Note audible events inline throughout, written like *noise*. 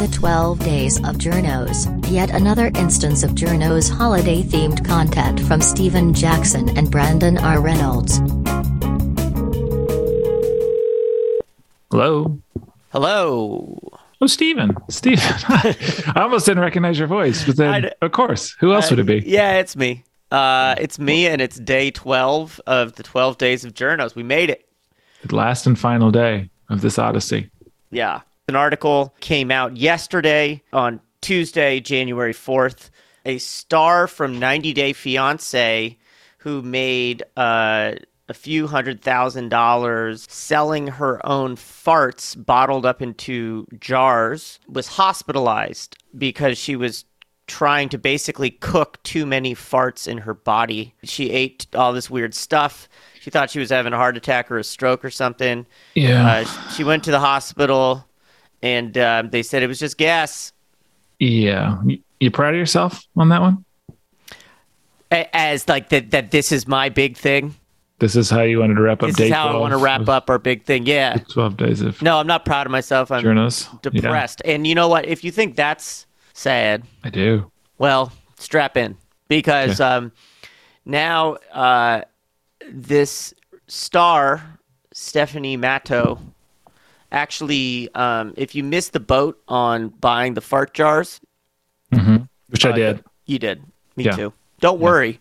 The 12 Days of Journos, yet another instance of Journos holiday themed content from Stephen Jackson and Brandon R. Reynolds. Hello. Hello. Oh, Stephen. Stephen. *laughs* I almost didn't recognize your voice, but then, I- of course, who else would it be? Yeah, it's me. Uh, it's me, and it's day 12 of the 12 days of journos. We made it. The last and final day of this odyssey. Yeah. An article came out yesterday on Tuesday, January 4th. A star from 90 Day Fiance who made uh, a few hundred thousand dollars selling her own farts bottled up into jars was hospitalized because she was trying to basically cook too many farts in her body. She ate all this weird stuff. She thought she was having a heart attack or a stroke or something. Yeah. Uh, she went to the hospital, and uh, they said it was just gas. yeah. You, proud of yourself on that one? As like that, that this is my big thing. This is how you wanted to wrap up This day is how I want to wrap up our big thing. Yeah. 12 days of No, I'm not proud of myself. I'm. Yeah, depressed. And you know what? If you think that's sad, I do. well, strap in because um, now uh, this star, Stephanie Matto, actually, um, if you missed the boat on buying the fart jars, Which I Uh, did. You did. Me Yeah. too. Don't worry,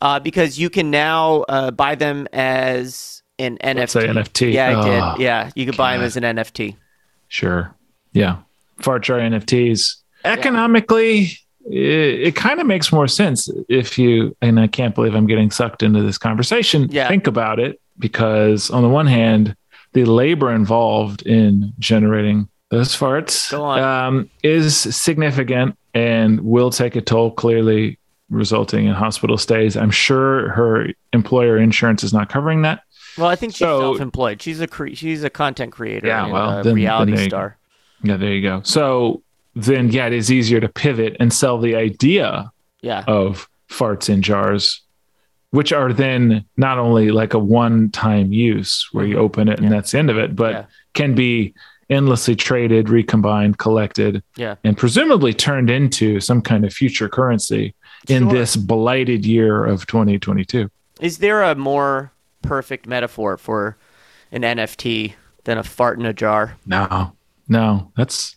uh, because you can now uh, buy them as an NFT. say NFT. Yeah, I Oh, did. Yeah, you could buy them as an NFT. Sure. Yeah. Fart jar NFTs. Economically, it, it kind of makes more sense if you, and I can't believe I'm getting sucked into this conversation. Yeah. Think about it because, on the one hand, the labor involved in generating those farts Um, is significant and will take a toll, clearly resulting in hospital stays. I'm sure her employer insurance is not covering that. Well, I think she's So- self-employed. She's a cre- she's a content creator. Yeah, well, a then- reality then there you star. Yeah, there you go. So then, yeah, it is easier to pivot and sell the idea Yeah, of farts in jars, which are then not only like a one time use where you open it and Yeah. that's the end of it, but Yeah. can be endlessly traded, recombined, collected, yeah. and presumably turned into some kind of future currency in this blighted year of 2022. Is there a more perfect metaphor for an NFT than a fart in a jar? No, no, that's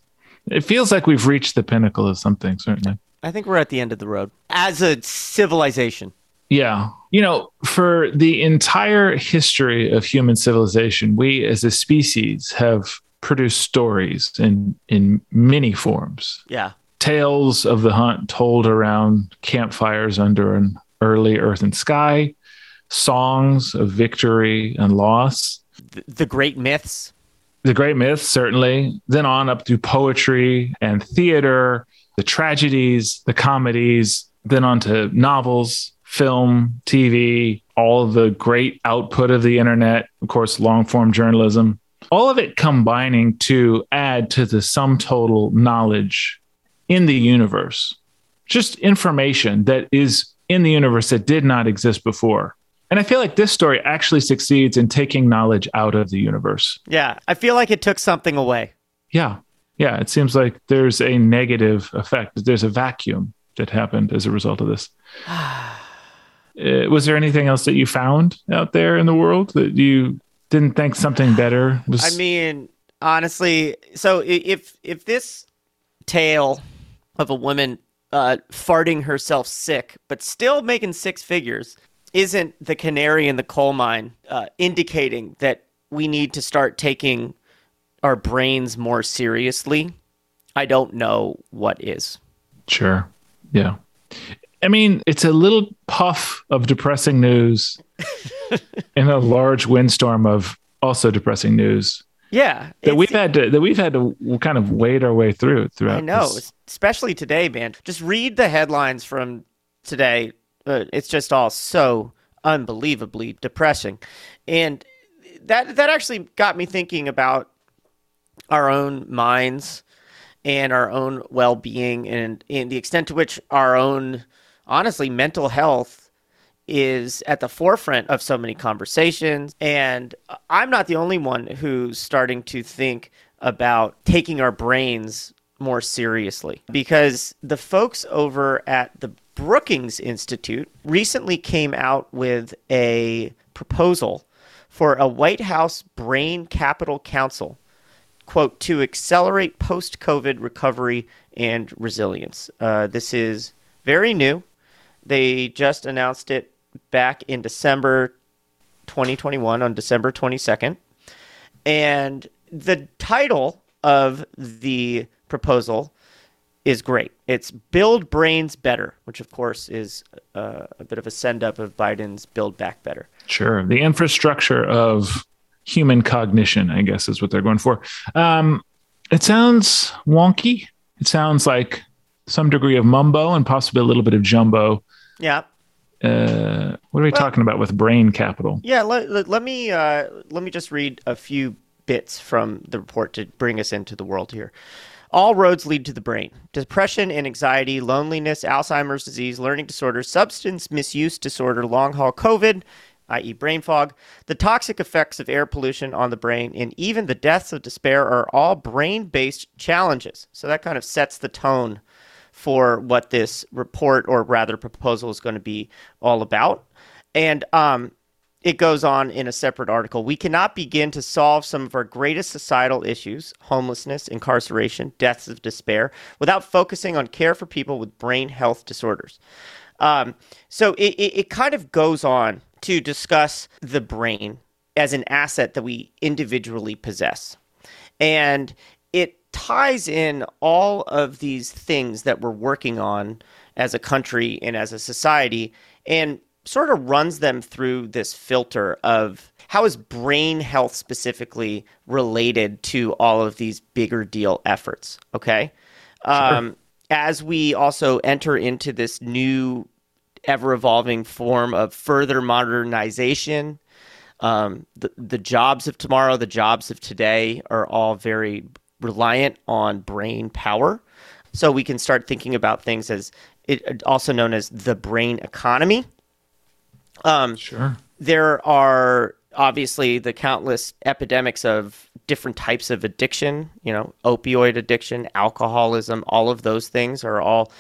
it feels like we've reached the pinnacle of something, certainly. I think we're at the end of the road as a civilization. Yeah. You know, for the entire history of human civilization, we as a species have produced stories in in many forms. Yeah, Tales of the hunt told around campfires under an early earth and sky, songs of victory and loss, the, great myths. the great myths certainly, then on up through poetry and theater, the tragedies, the comedies, then on to novels, film, TV, all the great output of the internet, of course, long form journalism, all of it combining to add to the sum total knowledge in the universe. Just information that is in the universe that did not exist before. And I feel like this story actually succeeds in taking knowledge out of the universe. Yeah, I feel like it took something away. Yeah. Yeah. It seems like there's a negative effect. There's a vacuum that happened as a result of this. *sighs* *sighs* Uh, was there anything else that you found out there in the world that you didn't think something better was? I mean, honestly, so if if this tale of a woman uh, farting herself sick, but still making six figures, isn't the canary in the coal mine, uh, indicating that we need to start taking our brains more seriously? I don't know what is. sure. Yeah. I mean, it's a little puff of depressing news *laughs* in a large windstorm of also depressing news Yeah, that we've had to that we've had to kind of wade our way through throughout. I know, this. especially today, man. Just read the headlines from today. Uh, it's just all so unbelievably depressing, and that that actually got me thinking about our own minds and our own well-being, and and the extent to which our own, honestly, mental health is at the forefront of so many conversations. And I'm not the only one who's starting to think about taking our brains more seriously because the folks over at the Brookings Institute recently came out with a proposal for a White House Brain Capital Council, quote, to accelerate post COVID recovery and resilience. Uh, this is very new. They just announced it back in December 2021 on December 22nd. And the title of the proposal is great. It's Build Brains Better, which of course is uh, a bit of a send up of Biden's Build Back Better. Sure. The infrastructure of human cognition, I guess, is what they're going for. Um, it sounds wonky. It sounds like some degree of mumbo and possibly a little bit of jumbo. Yeah. Uh, what are we well, talking about with brain capital? Yeah, let, let, let me uh, let me just read a few bits from the report to bring us into the world here. All roads lead to the brain. Depression and anxiety, loneliness, Alzheimer's disease, learning disorders, substance misuse disorder, long haul COVID, i.e., brain fog, the toxic effects of air pollution on the brain, and even the deaths of despair are all brain based challenges. So that kind of sets the tone for what this report, or rather proposal, is going to be all about. And um, it goes on in a separate article. We cannot begin to solve some of our greatest societal issues homelessness, incarceration, deaths of despair without focusing on care for people with brain health disorders. Um, so it, it, it kind of goes on to discuss the brain as an asset that we individually possess. And ties in all of these things that we're working on as a country and as a society. And sort of runs them through this filter of how is brain health specifically related to all of these bigger deal efforts okay sure. um, as we also enter into this new ever evolving form of further modernization um, the, the jobs of tomorrow the jobs of today are all very reliant on brain power so we can start thinking about things as it, also known as the brain economy um, sure. There are obviously the countless epidemics of different types of addiction, you know, opioid addiction, alcoholism, all of those things are all,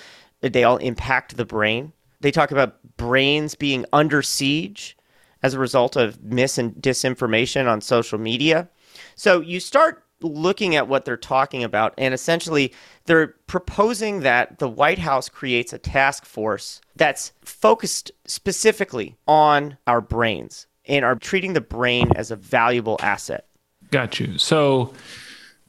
they all impact the brain. They talk about brains being under siege as a result of mis and disinformation on social media. So you start looking at what they're talking about, and essentially they're proposing that the White House creates a task force that's focused specifically on our brains and are treating the brain as a valuable asset. Got you. So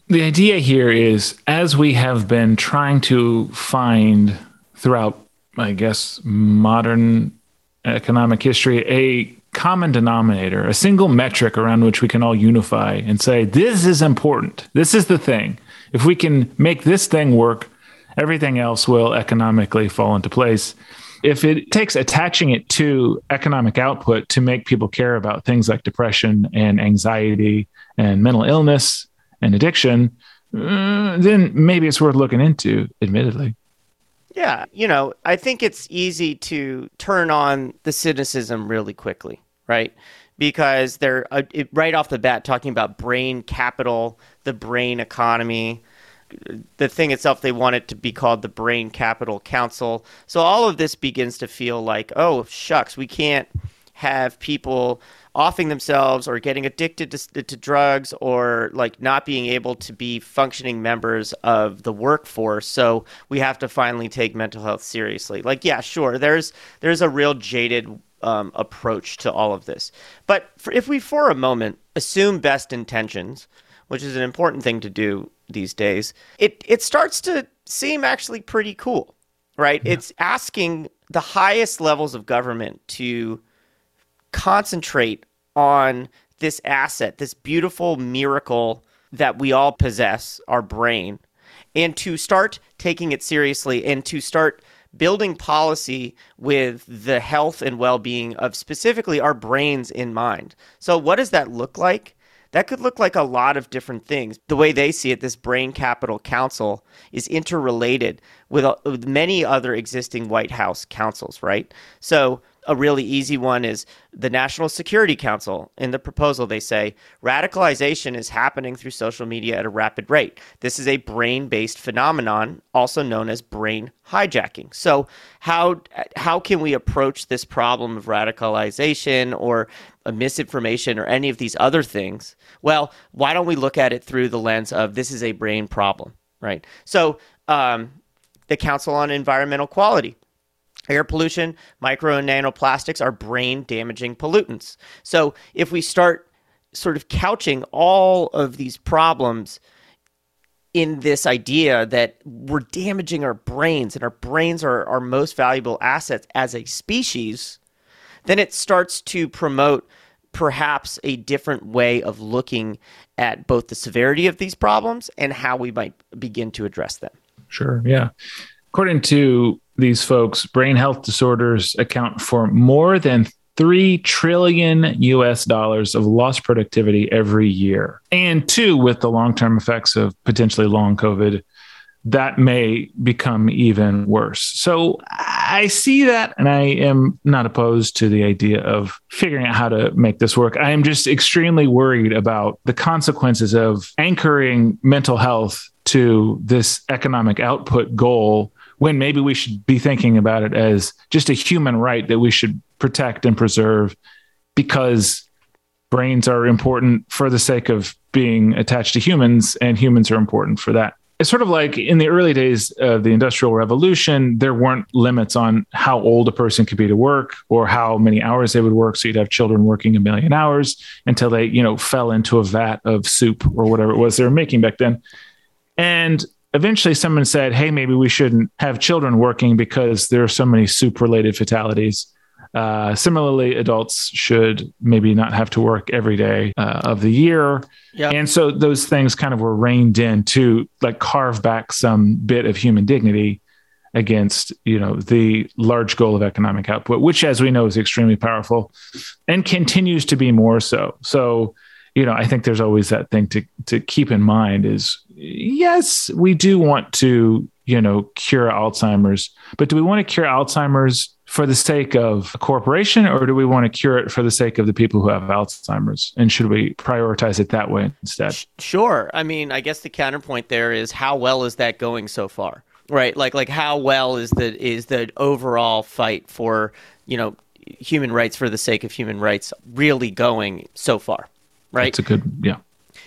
the idea here is as we have been trying to find throughout, I guess, modern economic history, a common denominator, a single metric around which we can all unify and say, this is important. This is the thing. If we can make this thing work, everything else will economically fall into place. If it takes attaching it to economic output to make people care about things like depression and anxiety and mental illness and addiction, uh, then maybe it's worth looking into, admittedly. Yeah, you know, I think it's easy to turn on the cynicism really quickly, right? Because they're uh, it, right off the bat talking about brain capital, the brain economy. The thing itself, they want it to be called the Brain Capital Council. So all of this begins to feel like, oh, shucks, we can't have people offing themselves or getting addicted to, to drugs or like not being able to be functioning members of the workforce. So we have to finally take mental health seriously. Like yeah sure there's there's a real jaded um, approach to all of this. But for, if we for a moment assume best intentions which is an important thing to do these days it it starts to seem actually pretty cool right? Yeah. it's asking the highest levels of government to concentrate on this asset, this beautiful miracle that we all possess, our brain, and to start taking it seriously and to start building policy with the health and well being of specifically our brains in mind. So, what does that look like? That could look like a lot of different things. The way they see it, this Brain Capital Council is interrelated with, uh, with many other existing White House councils, right? So, a really easy one is the National Security Council. In the proposal, they say radicalization is happening through social media at a rapid rate. This is a brain based phenomenon, also known as brain hijacking. So, how, how can we approach this problem of radicalization or misinformation or any of these other things? Well, why don't we look at it through the lens of this is a brain problem, right? So, um, the Council on Environmental Quality Air pollution, micro and nanoplastics are brain damaging pollutants. So if we start sort of couching all of these problems in this idea that we're damaging our brains and our brains are our most valuable assets as a species, then it starts to promote perhaps a different way of looking at both the severity of these problems and how we might begin to address them. Sure. Yeah. According to these folks, brain health disorders account for more than 3 trillion US dollars of lost productivity every year. And two, with the long term effects of potentially long COVID, that may become even worse. So I see that and I am not opposed to the idea of figuring out how to make this work. I am just extremely worried about the consequences of anchoring mental health to this economic output goal when maybe we should be thinking about it as just a human right that we should protect and preserve because brains are important for the sake of being attached to humans and humans are important for that. It's sort of like in the early days of the industrial revolution, there weren't limits on how old a person could be to work or how many hours they would work. So you'd have children working a million hours until they, you know, fell into a vat of soup or whatever it was they were making back then. And eventually someone said, hey, maybe we shouldn't have children working because there are so many soup related fatalities. Uh, similarly, adults should maybe not have to work every day uh, of the year. Yep. And so those things kind of were reined in to like carve back some bit of human dignity against you know the large goal of economic output which as we know is extremely powerful and continues to be more so so you know i think there's always that thing to to keep in mind is yes, we do want to, you know, cure Alzheimer's, but do we want to cure Alzheimer's for the sake of a corporation or do we want to cure it for the sake of the people who have Alzheimer's? And should we prioritize it that way instead? Sure. I mean, I guess the counterpoint there is how well is that going so far? Right? Like like how well is the is the overall fight for, you know, human rights for the sake of human rights really going so far? Right? It's a good yeah.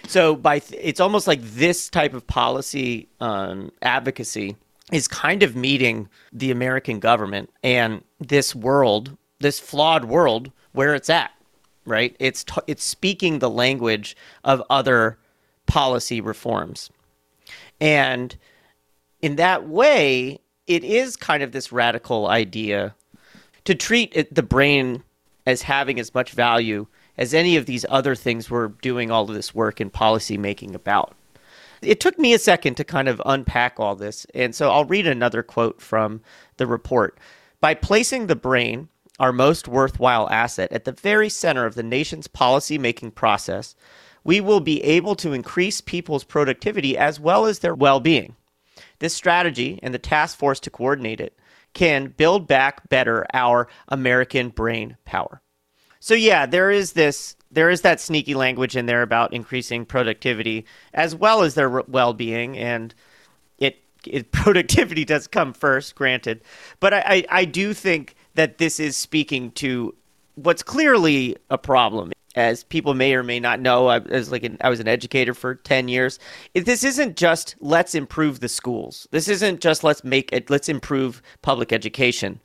So by th- it's almost like this type of policy um, advocacy is kind of meeting the American government and this world, this flawed world where it's at, right? It's t- it's speaking the language of other policy reforms. And in that way, it is kind of this radical idea to treat it, the brain as having as much value as any of these other things we're doing all of this work in policy making about. It took me a second to kind of unpack all this, and so I'll read another quote from the report. By placing the brain, our most worthwhile asset, at the very center of the nation's policy making process, we will be able to increase people's productivity as well as their well being. This strategy and the task force to coordinate it can build back better our American brain power. So yeah, there is this there is that sneaky language in there about increasing productivity as well as their well-being and it, it *laughs* productivity does come first, granted. But I, I, I do think that this is speaking to what's clearly a problem as people may or may not know, I, as like an, I was an educator for ten years. This isn't just let's improve the schools. This isn't just let's make it. Let's improve public education.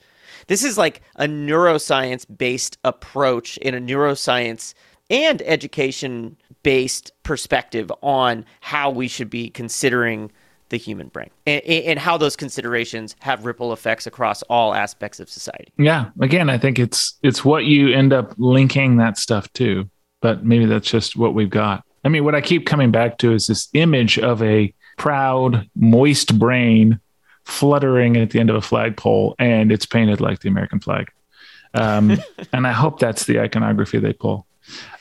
This is like a neuroscience based approach in a neuroscience and education based perspective on how we should be considering the human brain and, and, how those considerations have ripple effects across all aspects of society. Yeah, again, I think it's it's what you end up linking that stuff to, but maybe that's just what we've got. I mean, what I keep coming back to is this image of a proud, moist brain fluttering at the end of a flagpole, and it's painted like the American flag. Um, *laughs* and I hope that's the iconography they pull.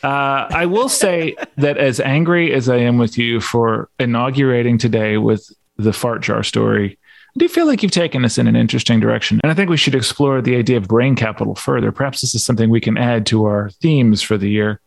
Uh, I will say that as angry as I am with you for inaugurating today with the fart jar story, I do feel like you've taken us in an interesting direction. And I think we should explore the idea of brain capital further. Perhaps this is something we can add to our themes for the year.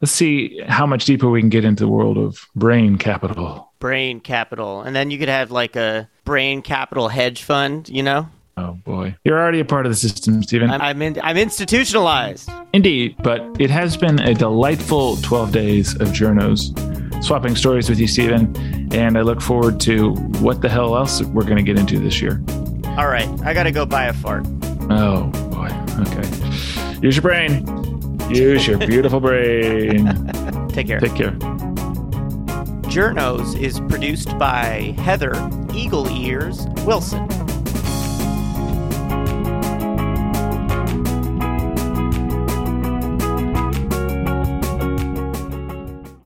Let's see how much deeper we can get into the world of brain capital. Brain capital. And then you could have like a brain capital hedge fund, you know? Oh boy. You're already a part of the system, Stephen. I'm, I'm, in, I'm institutionalized. Indeed, but it has been a delightful 12 days of journos swapping stories with you, Stephen. And I look forward to what the hell else we're going to get into this year. All right. I got to go buy a fart. Oh boy. Okay. Use your brain. Use your beautiful brain. *laughs* Take care. Take care. Journos is produced by Heather Eagle Ears Wilson.